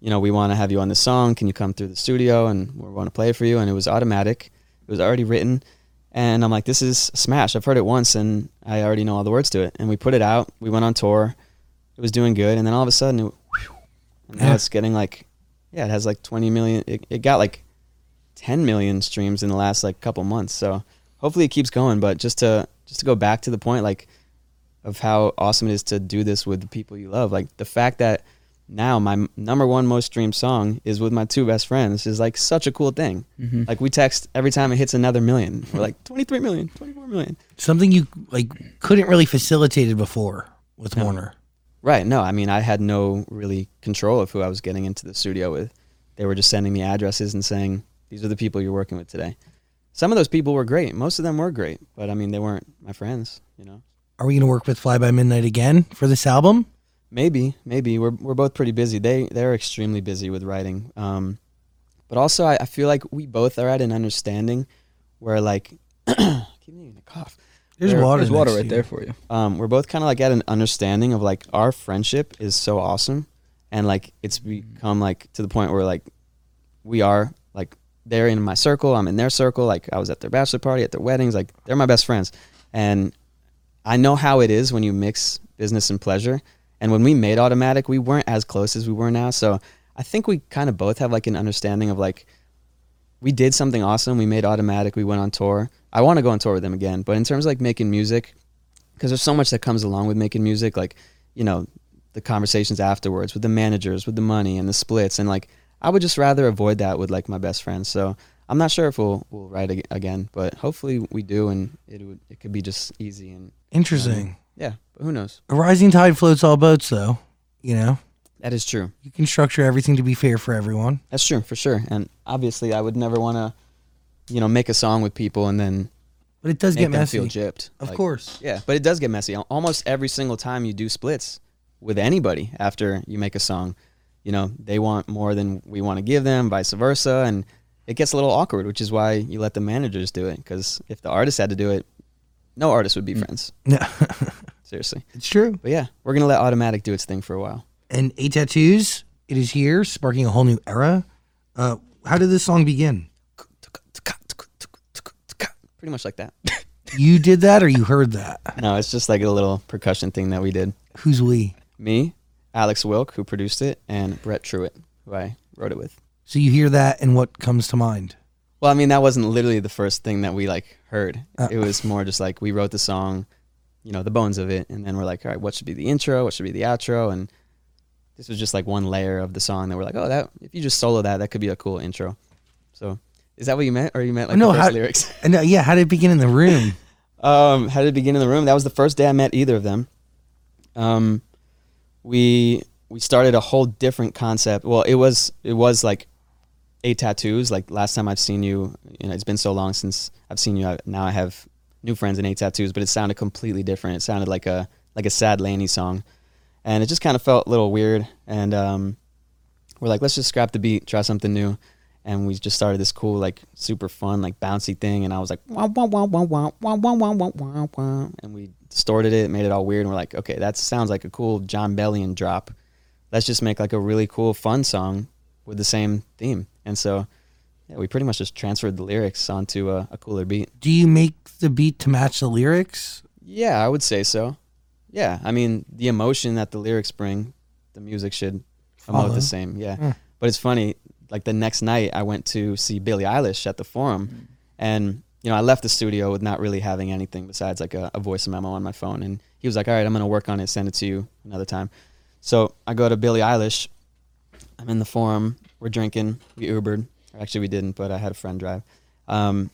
you know, we want to have you on this song. Can you come through the studio and we want to play it for you? And it was automatic. It was already written. And I'm like, this is smash. I've heard it once and I already know all the words to it. And we put it out. We went on tour. It was doing good. And then all of a sudden, it, whew, and now Yeah. it's getting like, yeah, it has like 20 million. It, it got like 10 million streams in the last like couple months. So hopefully it keeps going. But just to just to go back to the point, like of how awesome it is to do this with the people you love. Like the fact that now my number one most streamed song is with my two best friends is like such a cool thing. Mm-hmm. Like we text every time it hits another million. We're like 23 million, 24 million. Something you like couldn't really facilitate it before with No. Warner. Right. No, I mean, I had no really control of who I was getting into the studio with. They were just sending me addresses and saying, these are the people you're working with today. Some of those people were great. Most of them were great, but I mean, they weren't my friends, you know? Are we going to work with Fly by Midnight again for this album? Maybe, maybe we're we're both pretty busy. They they're extremely busy with writing. Um, but also I, I feel like we both are at an understanding where like keep needing to cough. There's There- water. There's water right there for you. Um, we're both kind of like at an understanding of like our friendship is so awesome, and like it's become like to the point where like we are like they're in my circle, I'm in their circle. Like I was at their bachelor party, at their weddings. Like they're my best friends, and I know how it is when you mix business and pleasure. And when we made Automatic, we weren't as close as we were now. So I think we kind of both have like an understanding of like we did something awesome. We made Automatic. We went on tour. I want to go on tour with them again. But in terms of like making music, because there's so much that comes along with making music, like you know the conversations afterwards with the managers, with the money and the splits, and like I would just rather avoid that with like my best friends. So I'm not sure if we'll we'll write ag- again, but hopefully we do, and it would it could be just easy and Interesting. Yeah. But who knows? A rising tide floats all boats, though. You know, That is true. you can structure everything to be fair for everyone. That's true for sure. And obviously, I would never want to, you know, make a song with people and then But it does make get them messy. feel gypped. Of Like, course. Yeah, but it does get messy. Al- Almost every single time you do splits with anybody after you make a song, you know, they want more than we want to give them, vice versa, and it gets a little awkward, which is why you let the managers do it. Because if the artist had to do it, no artist would be Mm. friends. No. Seriously. it's true. But yeah, we're gonna let Automatic do its thing for a while. And Eight Tattoos, it is here, sparking a whole new era. Uh, how did this song begin? Pretty much like that. You did that, or you heard that? No, it's just like a little percussion thing that we did. Who's we? Me, Alex Wilk, who produced it, and Brett Truitt, who I wrote it with. So you hear that, and what comes to mind? Well, I mean, that wasn't literally the first thing that we like heard. Uh. it was more just like we wrote the song, you know, the bones of it, and then we're like, all right, what should be the intro? What should be the outro? And this was just like one layer of the song that we're like, oh, that if you just solo that, that could be a cool intro. So, is that what you meant, or you meant like No, the how- lyrics? Uh, yeah, how did it begin in the room? Um, how did it begin in the room? That was the first day I met either of them. Um, we we started a whole different concept. Well, it was it was like eight tattoos. Like last time I've seen you, you know, it's been so long since I've seen you. I, now I have new friends and eight tattoos, but it sounded completely different. It sounded like a like a sad LANY song, and it just kind of felt a little weird. And um, we're like, let's just scrap the beat, try something new. And we just started this cool, like super fun, like bouncy thing. And I was like, wah, wah, wah, wah, wah, wah, wah, wah, wah, wah, and we distorted it, made it all weird. And we're like, okay, that sounds like a cool Jon Bellion drop. Let's just make like a really cool, fun song with the same theme. And so, yeah, we pretty much just transferred the lyrics onto a, a cooler beat. Do you make the beat to match the lyrics? Yeah, I would say so. Yeah, I mean, the emotion that the lyrics bring, the music should emote the uh-huh. same. Yeah. Mm. But it's funny, like the next night I went to see Billie Eilish at the forum hmm. and you know, I left the studio with not really having anything besides like a, a voice memo on my phone and he was like, All right, I'm gonna work on it, send it to you another time. So I go to Billie Eilish, I'm in the forum, we're drinking, we Ubered. Actually we didn't, but I had a friend drive. Um,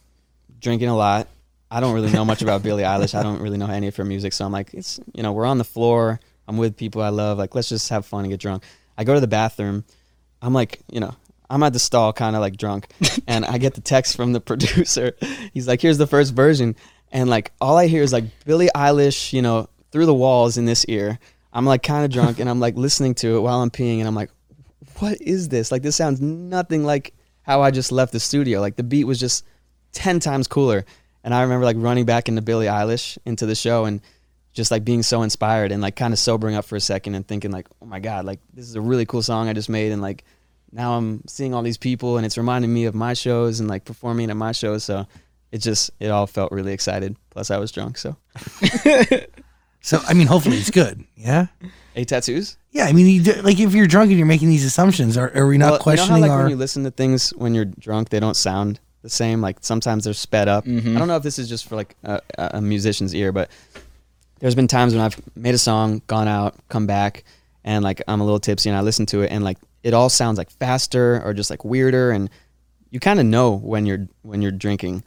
drinking a lot. I don't really know much about Billie Eilish. I don't really know any of her music. So I'm like, it's you know, we're on the floor. I'm with people I love. Like, let's just have fun and get drunk. I go to the bathroom. I'm like, you know, I'm at the stall, kind of like drunk, and I get the text from the producer. He's like, "Here's the first version," and like all I hear is like Billie Eilish, you know, through the walls in this ear. I'm like kind of drunk, and I'm like listening to it while I'm peeing, and I'm like, "What is this? Like this sounds nothing like how I just left the studio. Like the beat was just ten times cooler." And I remember like running back into Billie Eilish into the show and just like being so inspired and like kind of sobering up for a second and thinking like, oh my god, like this is a really cool song I just made and like now I'm seeing all these people and it's reminding me of my shows and like performing at my shows. So it just it all felt really excited. Plus I was drunk, so So I mean, hopefully it's good. Yeah. Eight tattoos. Yeah, I mean, you do, like if you're drunk and you're making these assumptions, are, are we not Well, questioning you know how, like, our? when you listen to things when you're drunk, they don't sound the same. Like sometimes they're sped up. Mhm. I don't know if this is just for like a, a musician's ear, but there's been times when I've made a song, gone out, come back, and like I'm a little tipsy and I listen to it and like it all sounds like faster or just like weirder and you kind of know when you're when you're drinking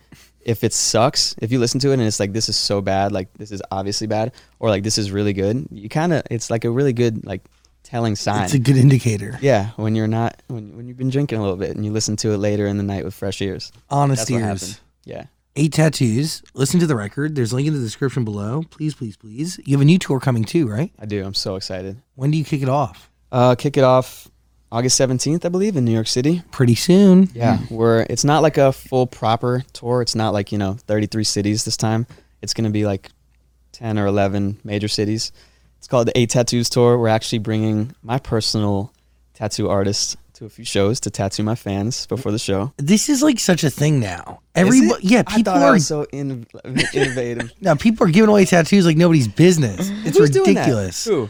if it sucks if you listen to it and it's like this is so bad like this is obviously bad or like this is really good you kind of it's like a really good like telling sign it's a good indicator. yeah, when you're not when when you've been drinking a little bit and you listen to it later in the night with fresh ears. Honest ears. Yeah. Eight tattoos. Listen to the record. There's a link in the description below. Please, please, please. You have a new tour coming too, right? I do. I'm so excited. When do you kick it off? Uh kick it off August 17th, I believe, in New York City. Pretty soon. Yeah, we're it's not like a full proper tour. It's not like, you know, 33 cities this time. It's going to be like 10 or 11 major cities. It's called the Eight Tattoos Tour. We're actually bringing my personal tattoo artist to a few shows to tattoo my fans before the show. This is like such a thing now. Everybody, yeah, I people are was so in- innovative. now people are giving away tattoos like nobody's business. It's Who's doing that? ridiculous. Who?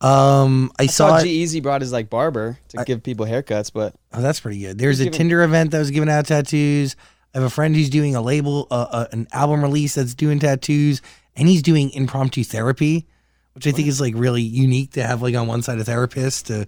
Um, I, I saw, saw. G-Eazy brought his like barber to give people haircuts, but Oh, that's pretty good. There's a giving- Tinder event that was giving out tattoos. I have a friend who's doing a label, uh, uh, an album release that's doing tattoos, and he's doing impromptu therapy, which I think is like really unique to have like on one side a therapist to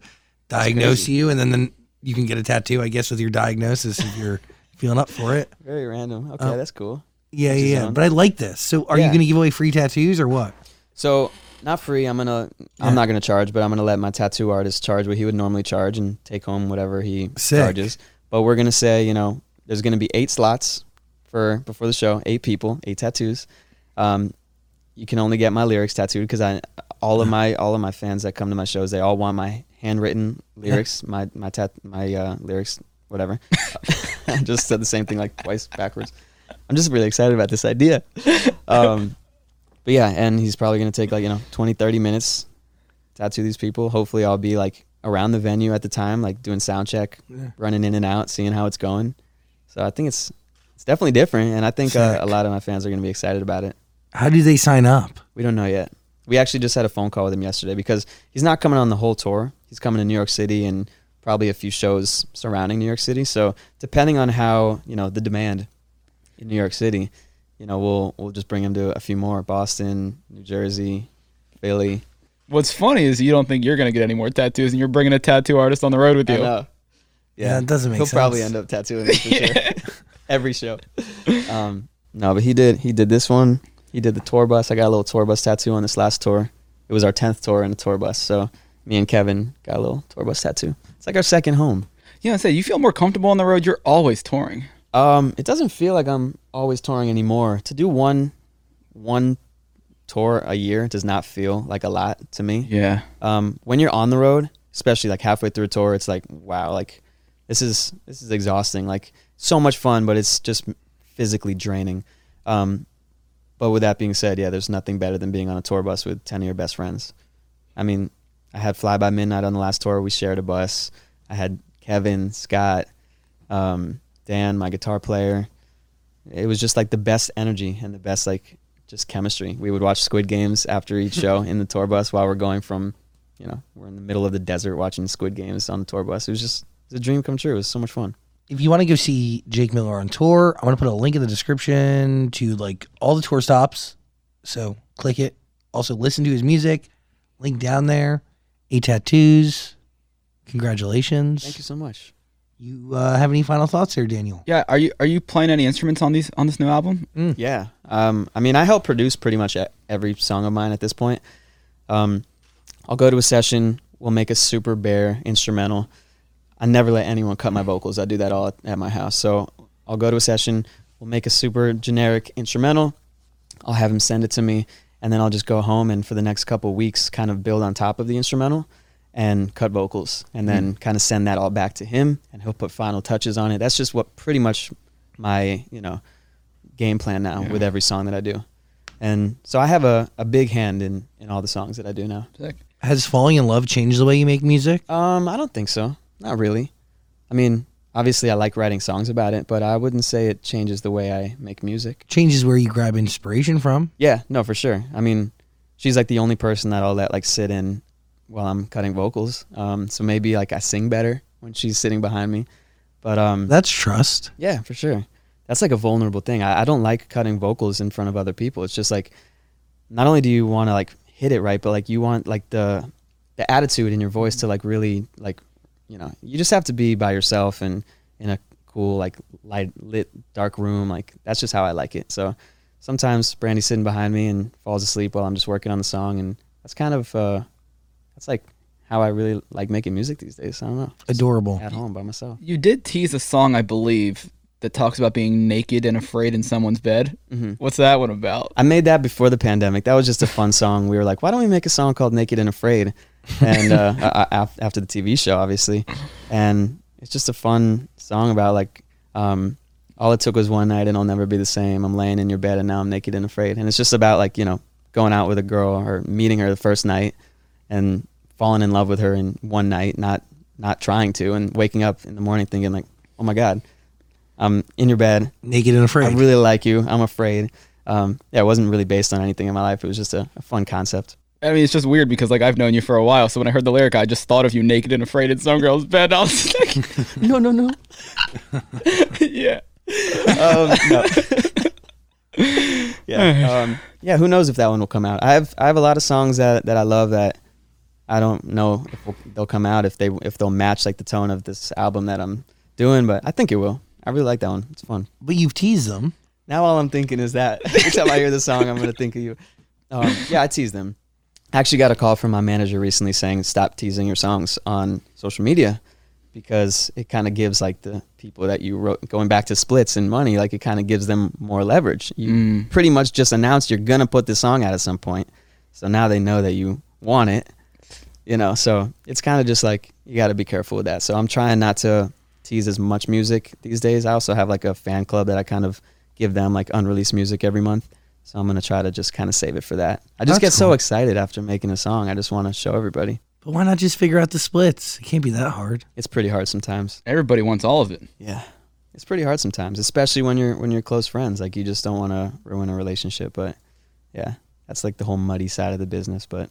diagnose you, and then then you can get a tattoo, I guess, with your diagnosis if you're feeling up for it. very random. Okay, Oh. that's cool. Yeah, yeah, yeah. But I like this. So, are you going to give away free tattoos or what? So not free. I'm gonna. I'm not gonna charge, but I'm gonna let my tattoo artist charge what he would normally charge and take home whatever he Sick. charges. But we're gonna say, you know, there's gonna be eight slots for before the show. Eight people, eight tattoos. Um, you can only get my lyrics tattooed because I all of my all of my fans that come to my shows they all want my handwritten lyrics my my tat my uh, lyrics whatever I just said the same thing like twice backwards I'm just really excited about this idea um, but yeah and he's probably gonna take like you know 20 30 minutes tattoo these people hopefully I'll be like around the venue at the time like doing sound check Yeah. running in and out seeing how it's going so I think it's it's definitely different and I think uh, a lot of my fans are gonna be excited about it How do they sign up? we don't know yet. We actually just had a phone call with him yesterday because he's not coming on the whole tour. He's coming to New York City and probably a few shows surrounding New York City. So depending on how you know the demand in New York City, you know we'll we'll just bring him to a few more: Boston, New Jersey, Philly. What's funny is you don't think you're gonna get any more tattoos, and you're bringing a tattoo artist on the road with I you. know. Yeah, it doesn't make sense. He'll probably end up tattooing me for sure. Every show. Um, no, but he did. He did this one. He did the tour bus. I got a little tour bus tattoo on this last tour. It was our tenth tour in a tour bus. So me and Kevin got a little tour bus tattoo. It's like our second home. Yeah, I say you feel more comfortable on the road. You're always touring. Um, it doesn't feel like I'm always touring anymore. To do one, one tour a year does not feel like a lot to me. Yeah. um, when you're on the road, especially like halfway through a tour, it's like wow, like this is this is exhausting. Like so much fun, but it's just physically draining. Um, but with that being said, yeah, there's nothing better than being on a tour bus with ten of your best friends. I mean, I had Fly by Midnight on the last tour. We shared a bus. I had Kevin, Scott, um, Dan, my guitar player. It was just like the best energy and the best like just chemistry. We would watch Squid Games after each show in the tour bus while we're going from, you know, we're in the middle of the desert watching Squid Games on the tour bus. It was just it was a dream come true. It was so much fun. if you want to go see Jake Miller on tour, I'm going to put a link in the description to like all the tour stops. So click it. Also listen to his music. Link down there. Eight tattoos. Congratulations. Thank you so much. You uh, have any final thoughts here, Daniel? Yeah. Are you are you playing any instruments on these on this new album? Yeah. Um, I mean, I help produce pretty much every song of mine at this point. Um, I'll go to a session. We'll make a super bare instrumental. I never let anyone cut my vocals. I do that all at, at my house. So I'll go to a session. We'll make a super generic instrumental. I'll have him send it to me, and then I'll just go home and for the next couple weeks, kind of build on top of the instrumental and cut vocals, and then kind of send that all back to him, and he'll put final touches on it. That's just what pretty much my you know game plan now Yeah. with every song that I do. And so I have a, a big hand in, in all the songs that I do now. Sick. Has falling in love changed the way you make music? Um, I don't think so. Not really. I mean, obviously I like writing songs about it, but I wouldn't say it changes the way I make music. Changes where you grab inspiration from. Yeah, no, for sure. I mean, she's like the only person that I'll let like sit in while I'm cutting vocals. Um, so maybe like I sing better when she's sitting behind me. But um, That's trust. Yeah, for sure. That's like a vulnerable thing. I, I don't like cutting vocals in front of other people. It's just like, not only do you want to like hit it right, but like you want like the the attitude in your voice to like really like, you know, you just have to be by yourself and in a cool like light lit dark room. Like that's just how I like it. So sometimes Brandy's sitting behind me and falls asleep while I'm just working on the song, and that's kind of uh, that's like how I really like making music these days. I don't know, Just Adorable. at home by myself. You did tease a song, I believe, that talks about being naked and afraid in someone's bed. hmm What's that one about? I made that before the pandemic. That was just a fun song. We were like, why don't we make a song called "Naked and Afraid"? And uh, a- a- after the TV show, obviously, and it's just a fun song about like, um, all it took was one night, and I'll never be the same. I'm laying in your bed, and now I'm naked and afraid. And it's just about like you know going out with a girl or meeting her the first night, and falling in love with her in one night, not not trying to, and waking up in the morning thinking like, oh my god, I'm in your bed, Naked and afraid. I really like you. I'm afraid. Um, yeah, it wasn't really based on anything in my life. It was just a, a fun concept. I mean, it's just weird because like I've known you for a while, so when I heard the lyric, I just thought of you naked and afraid in some girl's bed. I was like, No, no, no. yeah. um, no. yeah. Um, yeah. Who knows if that one will come out? I have I have a lot of songs that, that I love that I don't know if we'll, they'll come out if they if they'll match like the tone of this album that I'm doing, but I think it will. I really like that one. It's fun. but you've teased them. Now all I'm thinking is that every time I hear the song, I'm gonna think of you. Um, yeah, I tease them. I actually got a call from my manager recently saying stop teasing your songs on social media because it kind of gives like the people that you wrote going back to splits and money like it kind of gives them more leverage. You Mm. pretty much just announced you're gonna put this song out at some point, so now they know that you want it. You know, so it's kind of just like you got to be careful with that. So I'm trying not to tease as much music these days. I also have like a fan club that I kind of give them like unreleased music every month. So I'm gonna try to just kind of save it for that. I just That's get so excited after making a song. I just want to show everybody. But why not just figure out the splits? It can't be that hard. It's pretty hard sometimes. Everybody wants all of it. Yeah, it's pretty hard sometimes, especially when you're when you're close friends. Like you just don't want to ruin a relationship. But yeah, that's like the whole muddy side of the business. But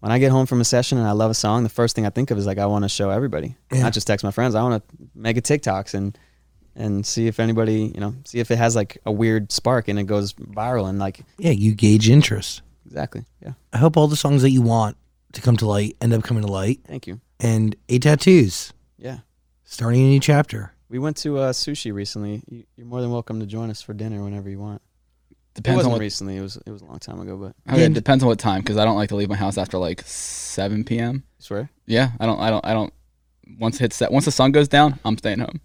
when I get home from a session and I love a song, the first thing I think of is like I want to show everybody, Yeah. not just text my friends. I want to make a TikToks and and see if anybody you know see if it has like a weird spark and it goes viral and like Yeah, you gauge interest. exactly yeah. I hope all the songs that you want to come to light end up coming to light. Thank you. And eight tattoos Yeah. starting a new chapter. We went to uh, sushi recently. You, you're more than welcome to join us for dinner whenever you want. It Depends wasn't on what. recently. It was it was a long time ago, but oh, Okay, And- it depends on what time because I don't like to leave my house after like 7 p.m. I swear. Yeah, I don't. I don't. I don't. Once it hits that, once the sun goes down, I'm staying home.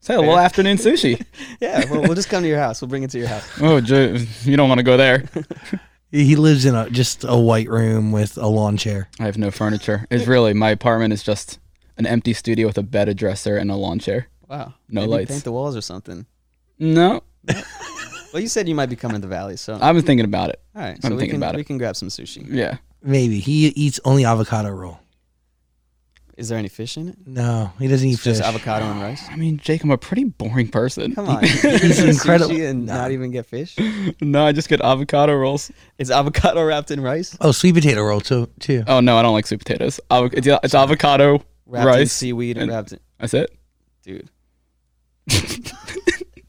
Say a little afternoon sushi. Yeah, well, we'll just come to your house. We'll bring it to your house. oh, you don't want to go there. He lives in a just a white room with a lawn chair. I have no furniture. It's really my apartment is just an empty studio with a bed, a dresser, and a lawn chair. Wow. No Maybe lights. Paint the walls or something. No, Well, you said you might be coming to the valley, so I've been thinking about it. all right. So I'm we thinking can about it. we can grab some sushi. Yeah. Maybe he eats only avocado roll. Is there any fish in it? No, he doesn't eat It's just fish. avocado and rice. I mean, Jake, I'm a pretty boring person. Come on, He's Eat incredible. sushi and No. not even get fish. no, I just get avocado rolls. It's avocado wrapped in rice, oh, sweet potato roll too. Too. Oh no, I don't like sweet potatoes. Avo- It's, it's avocado, wrapped in rice. seaweed, and and- wrapped. In, That's it. dude,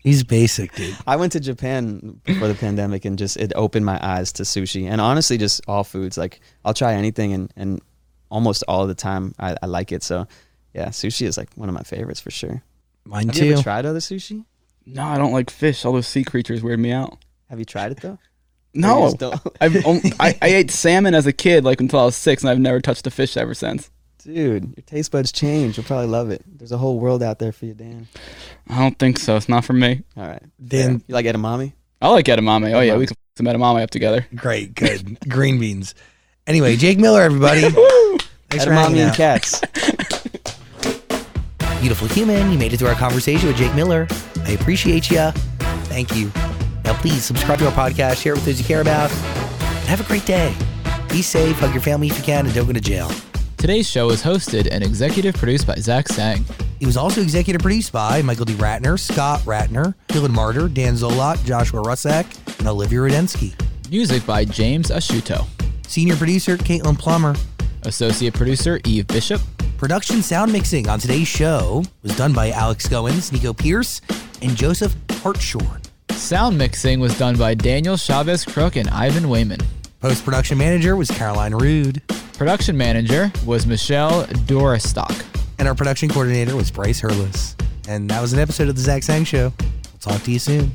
He's basic, dude. I went to Japan before the pandemic and just it opened my eyes to sushi and honestly just all foods. Like I'll try anything and and almost all the time I, I like it. So yeah, sushi is like one of my favorites for sure. Mine Have too. you ever tried other sushi? No, I don't like fish. All those sea creatures weird me out. Have you tried it though? No, I've on- I, I ate salmon as a kid, like until I was six, and I've never touched a fish ever since. Dude, your taste buds change. You'll probably love it. There's a whole world out there for you, Dan. I don't think so. It's not for me. All right. Dan- Fair. you like edamame? I like edamame. Oh yeah, we can f- some edamame up together. Great, good. Green beans. Anyway, Jake Miller, everybody. Thanks for edamame hanging and out. cats. Beautiful human, you made it through our conversation with Jake Miller. I appreciate you. Thank you. Now, please subscribe to our podcast, share it with those you care about, and have a great day. Be safe, hug your family if you can, and don't go to jail. Today's show is hosted and executive produced by Zach Sang. It was also executive produced by Michael D. Ratner, Scott Ratner, Dylan Martyr, Dan Zolot, Joshua Rusak, and Olivia Rudensky. Music by James Ashuto. Senior producer, Caitlin Plummer. Associate producer Eve Bishop. Production sound mixing on today's show was done by Alex Goins, Nico Pierce, and Joseph Hartshorn. Sound mixing was done by Daniel Chavez Crook and Ivan Wayman. Post production manager was Caroline Rude. Production manager was Michelle Doristock. And our production coordinator was Bryce Hurlis. And that was an episode of The Zach Sang Show. We'll talk to you soon.